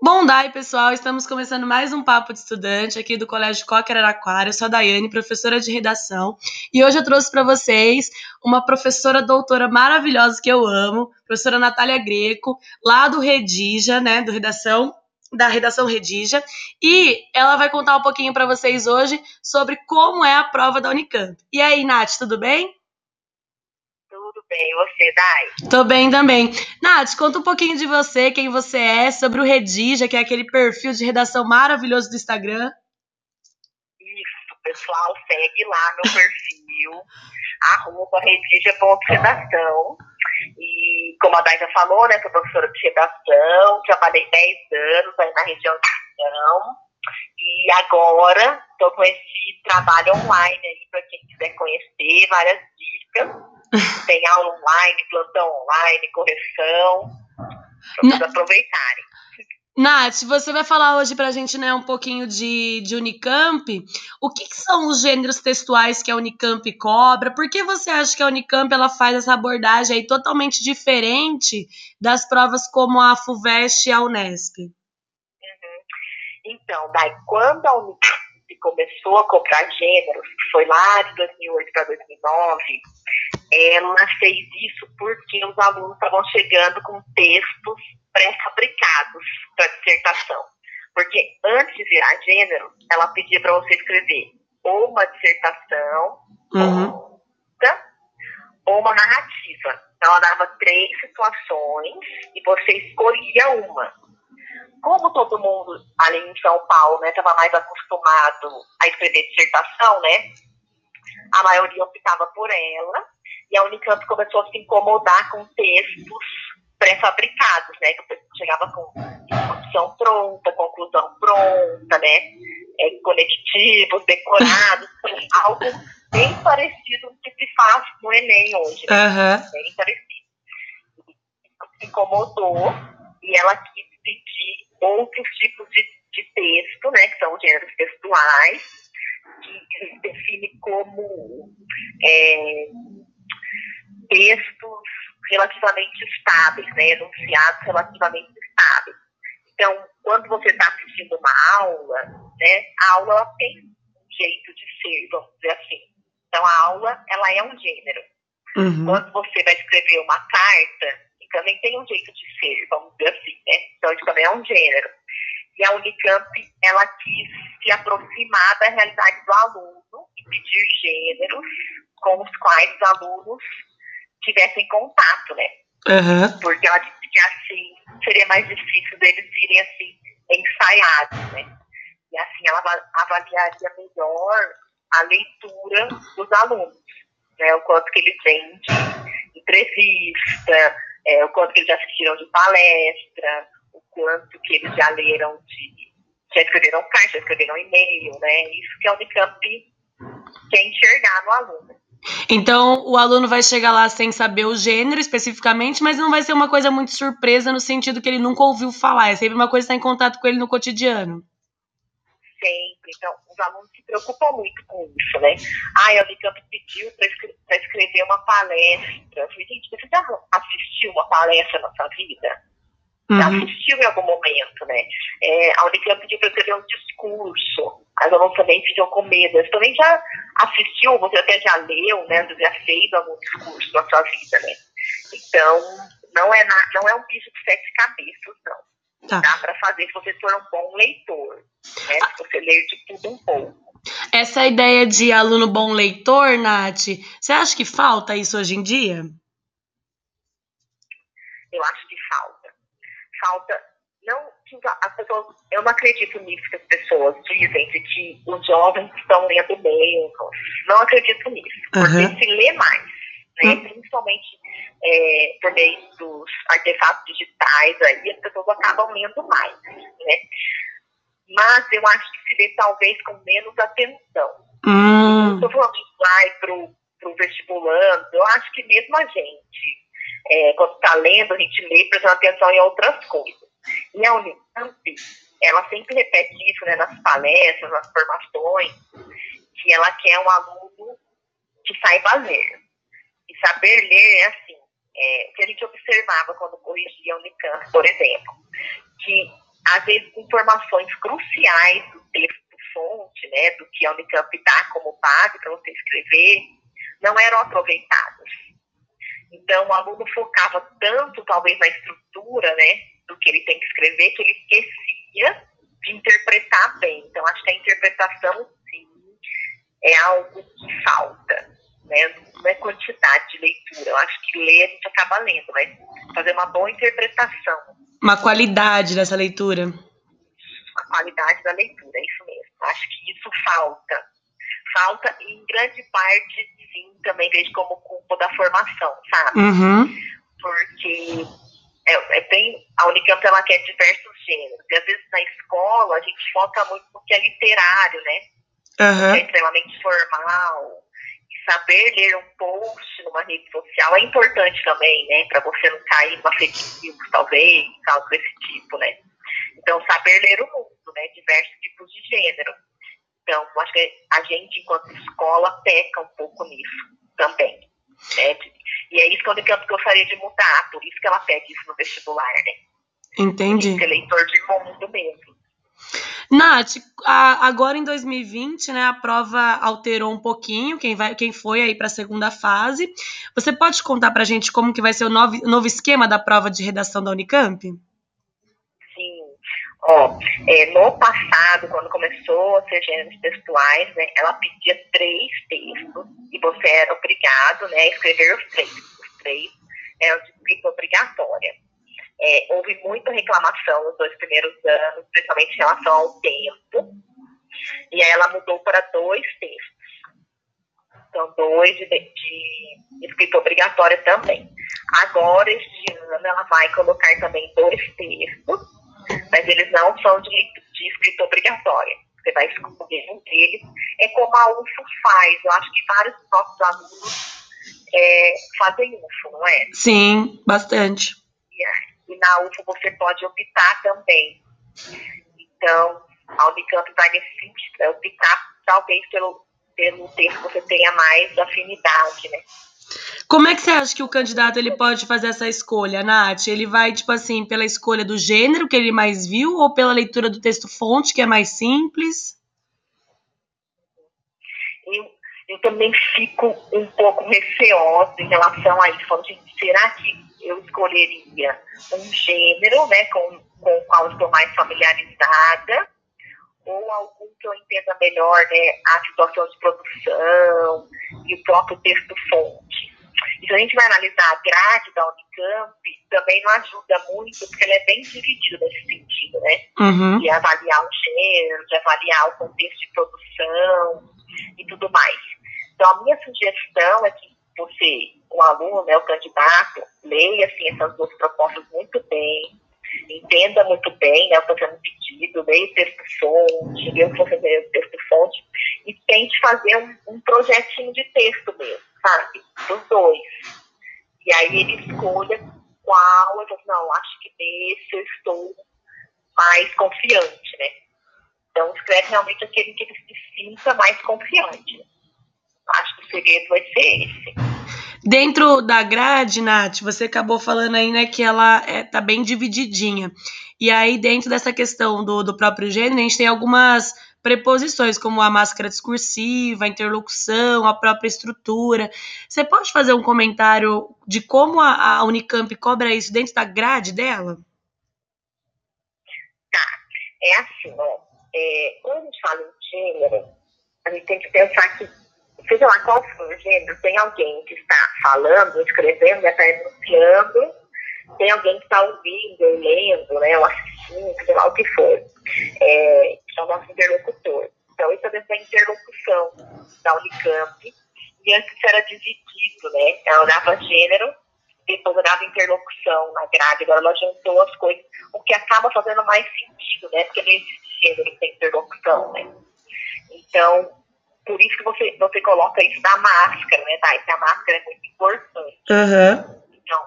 Bom dia, pessoal. Estamos começando mais um Papo de Estudante aqui do Colégio Coque Araraquara. Eu sou a Daiane, professora de redação, e hoje eu trouxe para vocês uma professora doutora maravilhosa que eu amo, professora Natália Greco, lá do Redija, né, do redação da redação Redija, e ela vai contar um pouquinho para vocês hoje sobre como é a prova da Unicamp. E aí, Nath, tudo bem? Bem. E você, Dai? Tô bem também. Nath, conta um pouquinho de você, quem você é, sobre o Redija, que é aquele perfil de redação maravilhoso do Instagram. Isso, pessoal, segue lá meu perfil, arroba redija.redação. E como a Dai já falou, né, sou professora de redação, trabalhei 10 anos aí na região de redação. E agora estou com esse trabalho online aí para quem quiser conhecer, várias dicas. Tem aula online, plantão online, correção, para vocês aproveitarem. Nath, você vai falar hoje para a gente né, um pouquinho de, de Unicamp. O que, que, são os gêneros textuais que a Unicamp cobra? Por que você acha que a Unicamp ela faz essa abordagem aí totalmente diferente das provas como a FUVEST e a Unesp? Uhum. Então, daí, quando a Unicamp começou a cobrar gêneros, que foi lá de 2008 para 2009, ela fez isso porque os alunos estavam chegando com textos pré-fabricados para dissertação. Porque antes de virar gênero, ela pedia para você escrever ou uma dissertação, uhum. ou uma narrativa. Então, ela dava três situações e você escolhia uma. Como todo mundo ali em São Paulo estava né, mais acostumado a escrever dissertação, né? A maioria optava por ela e a Unicamp começou a se incomodar com textos pré-fabricados, né? Que chegava com introdução pronta, conclusão pronta, né? É, conectivos, decorados, algo bem parecido com o que se faz no Enem hoje. Né? Uhum. Bem parecido. Se incomodou e ela quis pedir outros tipos de, de texto, né? Que são os gêneros textuais, que se define como é, textos relativamente estáveis, né, enunciados relativamente estáveis. Então, quando você está assistindo uma aula, né, a aula tem um jeito de ser, vamos dizer assim. Então, a aula ela é um gênero. Uhum. Quando você vai escrever uma carta, também tem um jeito de ser, vamos dizer assim, né? Então, isso também é um gênero. E a Unicamp, ela quis se aproximar da realidade do aluno e pedir gêneros com os quais os alunos tivessem contato, né? Uhum. Porque ela disse que assim seria mais difícil deles irem assim ensaiados, né? E assim ela avaliaria melhor a leitura dos alunos, né? O quanto que eles vêm de entrevista, é, o quanto que eles já assistiram de palestra, o quanto que eles já leram de já escreveram carta, já escreveram e-mail, né? Isso que a Unicamp quer enxergar no aluno. Então, o aluno vai chegar lá sem saber o gênero especificamente, mas não vai ser uma coisa muito surpresa no sentido que ele nunca ouviu falar. É sempre uma coisa que está em contato com ele no cotidiano. Sempre. Então, os alunos se preocupam muito com isso, né? Ah, a Unicamp pediu para escrever uma palestra. Eu falei, gente, você já assistiu uma palestra na sua vida? Uhum. Já assistiu em algum momento, né? É, a Unicamp pediu para escrever um discurso. As alunos também ficam com medo. Você também já assistiu, você até já leu, né? Você já fez algum discurso na sua vida, né? Então, não é, na, não é um bicho de sete cabeças, não. Tá. Dá para fazer se você for um bom leitor, né? Se você ler de tudo um pouco. Essa ideia de aluno bom leitor, Nath, você acha que falta isso hoje em dia? Eu acho que falta. Falta as pessoas, eu não acredito nisso que as pessoas dizem de que os jovens estão lendo menos. Não acredito nisso, porque uhum. se lê mais, né? Uhum. Principalmente é, por meio dos artefatos digitais aí, as pessoas acabam lendo mais, né? Mas eu acho que se lê talvez com menos atenção. Uhum. Estou falando de vai pro, pro vestibulando, eu acho que mesmo a gente, é, quando está lendo, a gente lê prestando atenção em outras coisas. E a Unicamp, ela sempre repete isso né, nas palestras, nas formações, que ela quer um aluno que saiba ler. E saber ler é assim, é, que a gente observava quando corrigia a Unicamp, por exemplo, que às vezes, informações cruciais do texto-fonte, né, do que a Unicamp dá como base para você escrever, não eram aproveitadas. Então, o aluno focava tanto, talvez, na estrutura, né, do que ele tem que escrever, que ele esquecia de interpretar bem. Então, acho que a interpretação, sim, é algo que falta, né? Não é quantidade de leitura. Eu acho que ler a gente acaba lendo, mas fazer uma boa interpretação. Uma qualidade dessa leitura. A qualidade da leitura, é isso mesmo. Acho que isso falta. Falta, em grande parte, sim, também vejo como culpa da formação, sabe? Uhum. Porque é, é bem, a Unicamp ela quer diversos gêneros. E às vezes na escola a gente foca muito no que é literário, né? Uhum. Que é extremamente formal. E saber ler um post numa rede social é importante também, né? Para você não cair numa fake news, talvez, algo desse tipo, né? Então, saber ler o mundo, né? Diversos tipos de gênero. Então, acho que a gente, enquanto escola, peca um pouco nisso também. Né? E é isso que a Unicamp gostaria de mudar, por isso que ela pede isso no vestibular, né? Entendi. Ser leitor de mundo mesmo. Nath, a, agora em 2020, né, a prova alterou um pouquinho, quem, vai, quem foi aí para a segunda fase. Você pode contar para a gente como que vai ser o novo, novo esquema da prova de redação da Unicamp? Ó, é, no passado, quando começou a ser gêneros textuais, né, ela pedia três textos e você era obrigado né, a escrever os três. Os três eram de escrita obrigatória. É, houve muita reclamação nos dois primeiros anos, principalmente em relação ao tempo, e aí ela mudou para dois textos. Então, dois de, de escrita obrigatória também. Agora, este ano, ela vai colocar também dois textos, mas eles não são de, de escrita obrigatória. Você vai escolher um deles. É como a UFO faz. Eu acho que vários dos nossos alunos é, fazem UFO, não é? Sim, bastante. E, e na UFO você pode optar também. Então, a Unicamp vai nesse sentido, é optar talvez pelo, pelo texto que você tenha mais afinidade, né? Como é que você acha que o candidato ele pode fazer essa escolha, Nath? Ele vai, tipo assim, pela escolha do gênero que ele mais viu ou pela leitura do texto fonte, que é mais simples? Eu, eu também fico um pouco receosa em relação a isso. Falando, gente, será que eu escolheria um gênero, né, com, com o qual estou mais familiarizada, ou algum que eu entenda melhor, né, a situação de produção e o próprio texto fonte. E se a gente vai analisar a grade da Unicamp, também não ajuda muito, porque ela é bem dividida nesse sentido, né? Uhum. De avaliar o gênero, de avaliar o contexto de produção e tudo mais. Então, a minha sugestão é que você, o aluno, né, o candidato, leia assim, essas duas propostas muito bem, entenda muito bem né, o sendo pedido, leia o texto fonte, leia o que você o texto fonte, e tente fazer um, um projetinho de texto mesmo, sabe? Dos dois. E aí ele escolha qual, eu falo, não, acho que nesse eu estou mais confiante, né? Então escreve realmente aquele que ele se sinta mais confiante. Acho que o segredo vai ser esse. Dentro da grade, Nath, você acabou falando aí, né, que ela é, tá bem divididinha. E aí, dentro dessa questão do, do próprio gênero, a gente tem algumas preposições, como a máscara discursiva, a interlocução, a própria estrutura. Você pode fazer um comentário de como a, a Unicamp cobra isso dentro da grade dela? Tá. É assim, ó. É, quando a gente fala em gênero, a gente tem que pensar que seja lá qual for o gênero, tem alguém que está falando, escrevendo, está enunciando, tem alguém que está ouvindo, lendo, né, ou assistindo, sei lá o que for, é, que é o nosso interlocutor. Então, isso é dessa interlocução da Unicamp, e antes era dividido, né, ela dava gênero, depois dava interlocução na grade, agora ela juntou as coisas, o que acaba fazendo mais sentido, né, porque não existe gênero sem interlocução, né. Então, por isso que você, você coloca isso da máscara, né, Thay? Que a máscara é muito importante. Uhum. Então,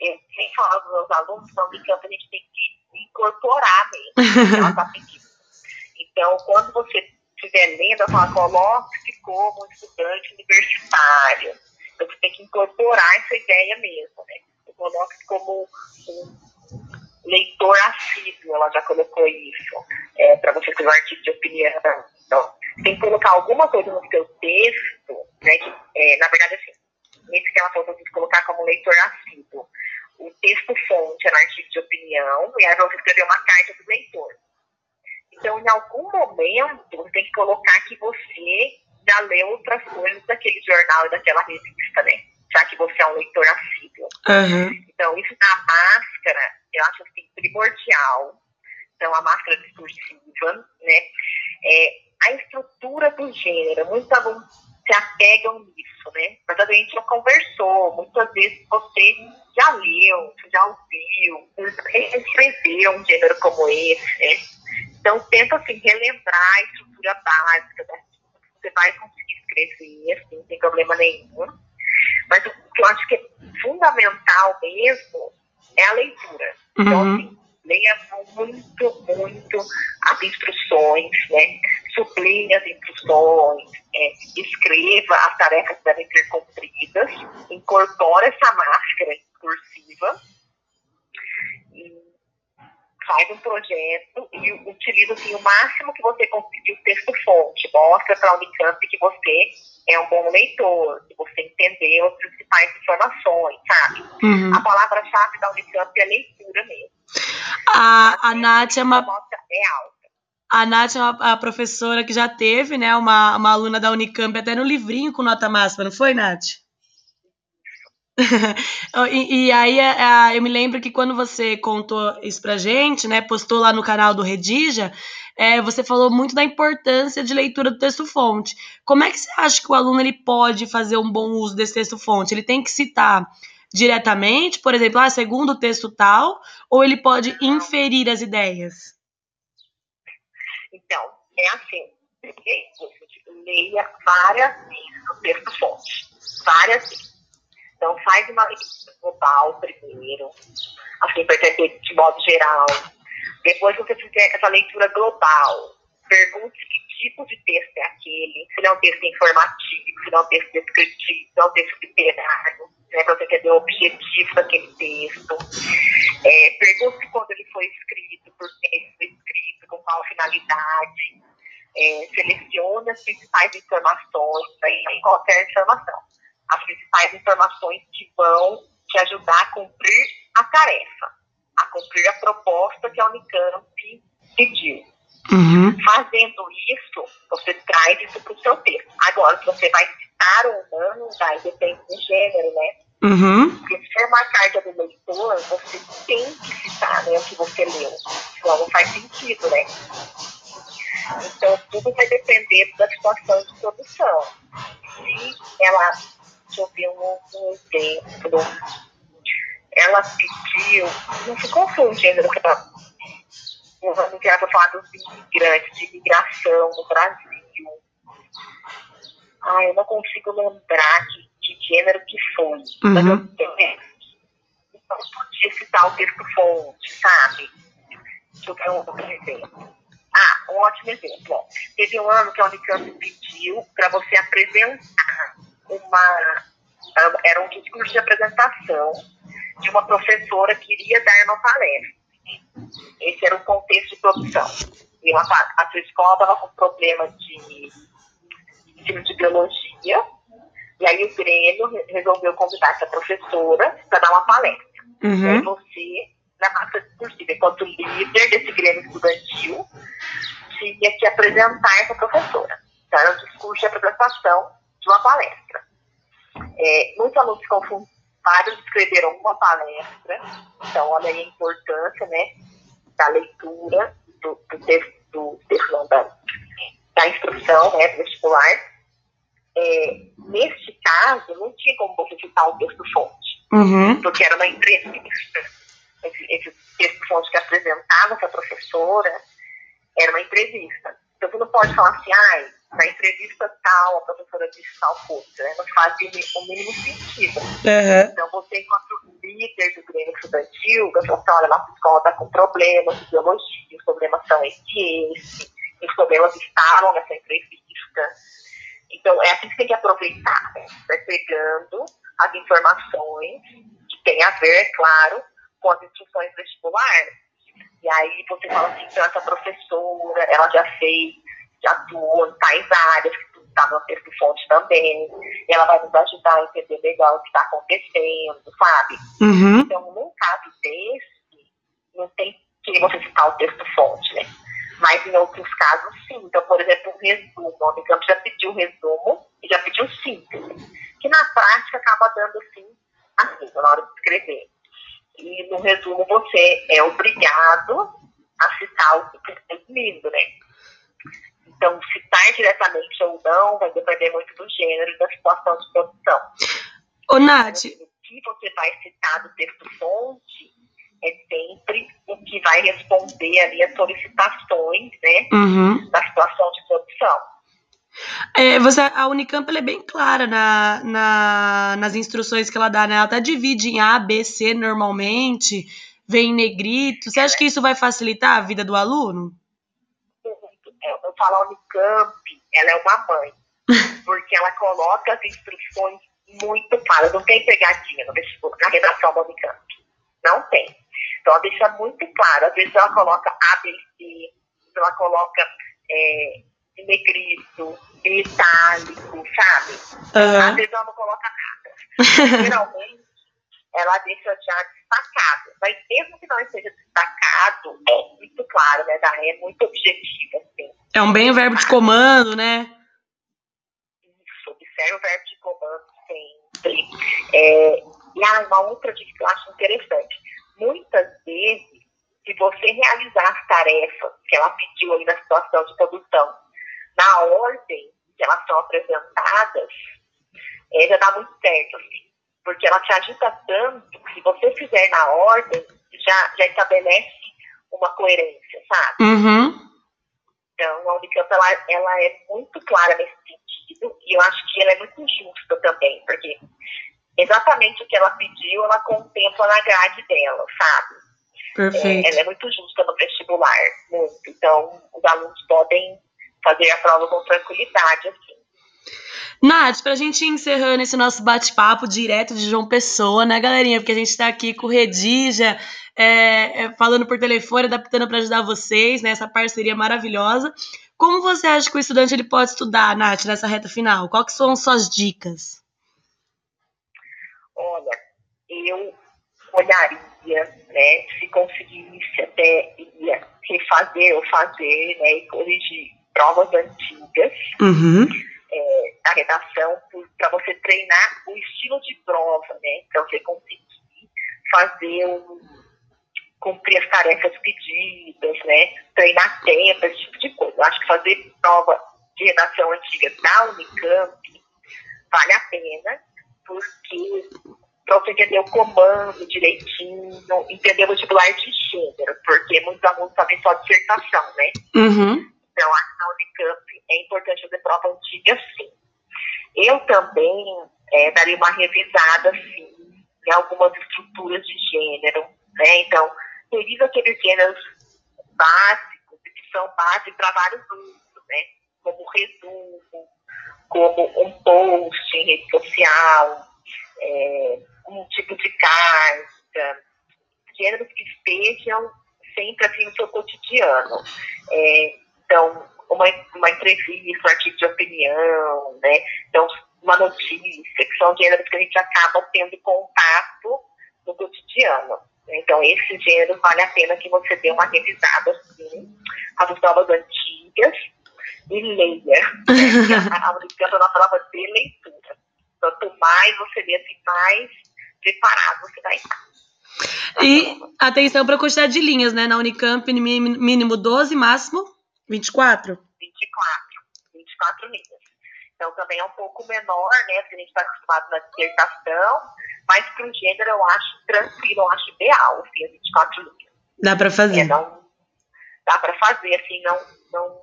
eu sempre falo para os meus alunos, não me campo, a gente tem que incorporar mesmo, ela está pedindo. Então, quando você estiver lendo, eu falo, coloque-se como estudante universitário. Então, você tem que incorporar essa ideia mesmo, né? Coloque-se como um leitor assíduo, ela já colocou isso, é, para você escrever um artigo de opinião. Então, tem que colocar alguma coisa no seu texto, né, que, é, na verdade, assim, nesse que ela falou, você colocar como leitor assíduo. O texto fonte é no artigo de opinião, e aí você escrever uma carta do leitor. Então, em algum momento, você tem que colocar que você já leu outras coisas daquele jornal e daquela revista, né? Já que você é um leitor assíduo. Uhum. Então, isso na máscara, eu acho assim, primordial. Então, a máscara discursiva, né? É, a estrutura do gênero, muitos alunos se apegam nisso, né? Mas a gente já conversou, muitas vezes você já leu, já ouviu, escreveu um gênero como esse, né? Então, tenta, assim, relembrar a estrutura básica da você vai conseguir escrever, assim, sem problema nenhum. Mas o que eu acho que é fundamental mesmo é a leitura. Então, Uhum. assim, leia muito, muito as instruções, né? Sublinhe as instruções, é, escreva as tarefas que devem ser cumpridas, incorpore essa máscara discursiva e faz um projeto e utiliza assim, o máximo que você conseguir o texto-fonte. Mostra para a Unicamp que você é um bom leitor, que você entendeu as principais informações, sabe? Uhum. A palavra-chave da Unicamp é leitura mesmo. A, a Nath é uma, é alta. a Nath é uma a professora que já teve, né, uma, uma aluna da Unicamp até no livrinho com nota máxima, não foi, Nath? e, e aí a- a- eu me lembro que quando você contou isso pra gente, né, postou lá no canal do Redija, é, você falou muito da importância de leitura do texto-fonte. Como é que você acha que o aluno ele pode fazer um bom uso desse texto-fonte? Ele tem que citar diretamente, por exemplo, ah, segundo o texto tal, ou ele pode inferir as ideias? Então, é assim, leia várias vezes o texto-fonte. Várias vezes. Então, faz uma leitura global primeiro, assim, para entender de modo geral. Depois você fizer essa leitura global, pergunte que tipo de texto é aquele, se não é um texto informativo, se não é um texto descritivo, se não é um texto literário, né, para você entender o objetivo daquele texto. É, pergunte quando ele foi escrito, por que ele foi escrito, com qual finalidade. É, selecione as principais informações, aí qualquer informação. As principais informações que vão te ajudar a cumprir a tarefa, a cumprir a proposta que a Unicamp pediu. Uhum. Fazendo isso, você traz isso para o seu texto. Agora, se você vai citar ou não, vai depende do gênero, né? Uhum. Porque se for uma carta do leitor, você tem que citar né, o que você leu. Senão não faz sentido, né? Então, tudo vai depender da situação de produção. Se ela, ver um, exemplo, ela pediu, não sei qual foi o gênero que ela vou para falar dos imigrantes, de imigração no Brasil. Ah, eu não consigo lembrar que, que gênero que foi. Uhum. Então, podia citar o texto fonte, sabe? Deixa eu um outro exemplo. Ah, um ótimo exemplo. Teve um ano que a Unicamp pediu para você apresentar uma. Era um discurso de apresentação de uma professora que iria dar uma palestra. Esse era o contexto de produção. E uma, a sua escola estava com problema de ensino de biologia, e aí o Grêmio re- resolveu convidar essa professora para dar uma palestra. E aí Uhum. você, na massa discursiva, enquanto líder desse Grêmio estudantil, tinha que apresentar essa professora. Então, era um discurso de apresentação de uma palestra. É, muitos alunos vários escreveram uma palestra, então olha aí a importância né, da leitura do, do texto, do texto não, da, da instrução né, vestibular. É, neste caso, não tinha como você citar o texto-fonte Uhum. porque era uma entrevista. Esse, esse texto-fonte que apresentava essa professora era uma entrevista. Então, você não pode falar assim, ai, na entrevista tal, a professora disse tal coisa, né? Não faz o mínimo sentido. Uhum. Então, você, enquanto líder do Grêmio Estudantil, você fala assim, olha, nossa escola está com problemas de biologia, os problemas são esse, esse, os problemas estavam nessa entrevista. Então, é assim que você tem que aproveitar, né? Vai pegando as informações que tem a ver, claro, com as instruções vestibulares. E aí você fala assim, então essa professora, ela já fez, já atuou em tais áreas, que está no texto fonte também, e ela vai nos ajudar a entender melhor o que está acontecendo, sabe? Uhum. Então, num caso desse, não tem que você citar o texto fonte, né? Mas em outros casos, sim. Então, por exemplo, um resumo. O Unicamp já pediu resumo e já pediu síntese, que na prática acaba dando, sim, assim, na hora de escrever. E no resumo você é obrigado a citar o que está resumindo, né? Então, citar diretamente ou não vai depender muito do gênero e da situação de produção. Ô, Nath. O que você vai citar do texto-fonte é sempre o que vai responder ali as solicitações, né, Uhum. da situação de produção. É, você, a Unicamp é bem clara na, na- nas instruções que ela dá, né? Ela até divide em A, B, C normalmente, vem em negrito. Você acha que isso vai facilitar a vida do aluno? É, Eu falo a Unicamp, ela é uma mãe, porque ela coloca as instruções muito claras, não tem pegadinha no vestibular, na redação da Unicamp. Não tem. Então ela deixa muito claro. Às vezes ela coloca A, B, C, às vezes ela coloca é, em negrito, em itálico, sabe? Às Aham. vezes ela não coloca nada. Geralmente, ela deixa já destacado. Mas mesmo que não esteja destacado, é muito claro, né? Da- É muito objetivo, assim. É um bem verbo de comando, né? Isso, observe o verbo de comando sempre. É, e há uma outra dica que eu acho interessante. Muitas vezes, se você realizar as tarefas que ela pediu aí na situação de produção, na ordem que elas são apresentadas, é, já dá muito certo, assim. Porque ela te ajuda tanto, que se você fizer na ordem, já, já estabelece uma coerência, sabe? Uhum. Então, a Unicamp, ela, ela é muito clara nesse sentido, e eu acho que ela é muito justa também, porque exatamente o que ela pediu, ela contempla na grade dela, sabe? É, Perfeito. ela é muito justa no vestibular, muito. Então, os alunos podem fazer a prova com tranquilidade, assim. Nath, pra gente ir encerrando esse nosso bate-papo direto de João Pessoa, né, galerinha? Porque a gente tá aqui com o Redija, é, é, falando por telefone, adaptando pra ajudar vocês, né? Essa parceria maravilhosa. Como você acha que o estudante ele pode estudar, Nath, nessa reta final? Quais que são suas dicas? Olha, eu olharia, né, se conseguisse até ia refazer ou fazer, né, e corrigir provas antigas Uhum. É, da redação para você treinar o estilo de prova, né, para você conseguir fazer o, cumprir as tarefas pedidas, né, treinar tempo, esse tipo de coisa. Eu acho que fazer prova de redação antiga da Unicamp vale a pena, porque para você entender o comando direitinho, entender o vestibular de gênero, porque muitos alunos sabem só dissertação, né? Uhum. Então, na Unicamp é importante fazer prova antiga, sim. Eu também é, daria uma revisada, sim, em algumas estruturas de gênero, né? Então, revisa aqueles gêneros básicos, que são base para vários usos, né? Como resumo, como um post em rede social, é, um tipo de carta, gêneros que estejam sempre assim no seu cotidiano. É, então, uma, uma entrevista, um artigo de opinião, né? Então, uma notícia, que são gêneros que a gente acaba tendo contato no cotidiano. Então, esse gênero vale a pena que você dê uma revisada, assim, as provas antigas e leia. a Unicamp é uma prova de leitura. Quanto mais você lê, assim, mais preparado você vai estar. E atenção para a quantidade de linhas, né? Na Unicamp, mínimo 12, máximo 24. 24, 24 linhas. Então também é um pouco menor, né? Porque a gente está acostumado na dissertação, mas para o gênero eu acho tranquilo, eu acho ideal, assim, as 24 linhas. Dá para É, fazer. não, dá para fazer, assim, não, não,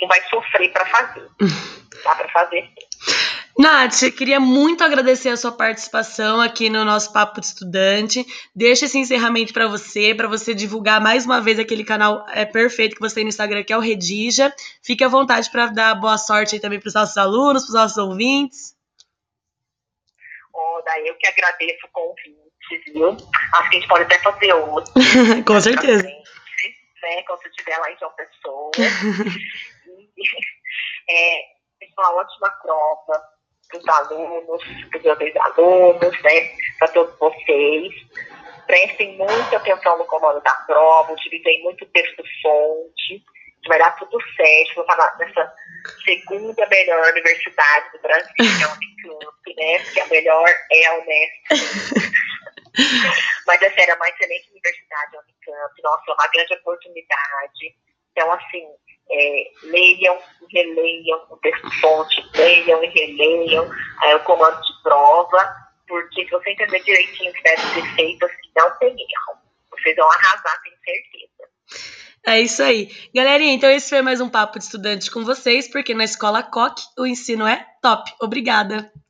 não vai sofrer para fazer. Dá para fazer sim. Nath, queria muito agradecer a sua participação aqui no nosso Papo de Estudante. Deixa esse encerramento para você, para você divulgar mais uma vez aquele canal é perfeito que você tem no Instagram, que é o Redija. Fique à vontade para dar boa sorte aí também para os nossos alunos, para os nossos ouvintes. Ó, daí eu que agradeço o convite. viu? Acho que a gente pode até fazer outro. Com certeza. Frente, né? Quando você estiver lá em João Pessoa. é, uma ótima prova para os alunos, para os meus alunos, né? Para todos vocês. Prestem muita atenção no comando da prova, utilizem muito texto-fonte, que vai dar tudo certo. Vou falar nessa segunda melhor universidade do Brasil, que é a Unicamp, né? Porque a melhor é a Unesco. Mas é sério, é uma excelente universidade, a Unicamp. Nossa, é uma grande oportunidade. Então, assim, é, leiam e releiam o texto-fonte, leiam e releiam é, o comando de prova, porque se você entender direitinho o que deve ser feito, assim, não tem erro. Vocês vão arrasar, tenho certeza. É isso aí. Galerinha, então esse foi mais um Papo de Estudante com vocês, porque na Escola Coque o ensino é top. Obrigada!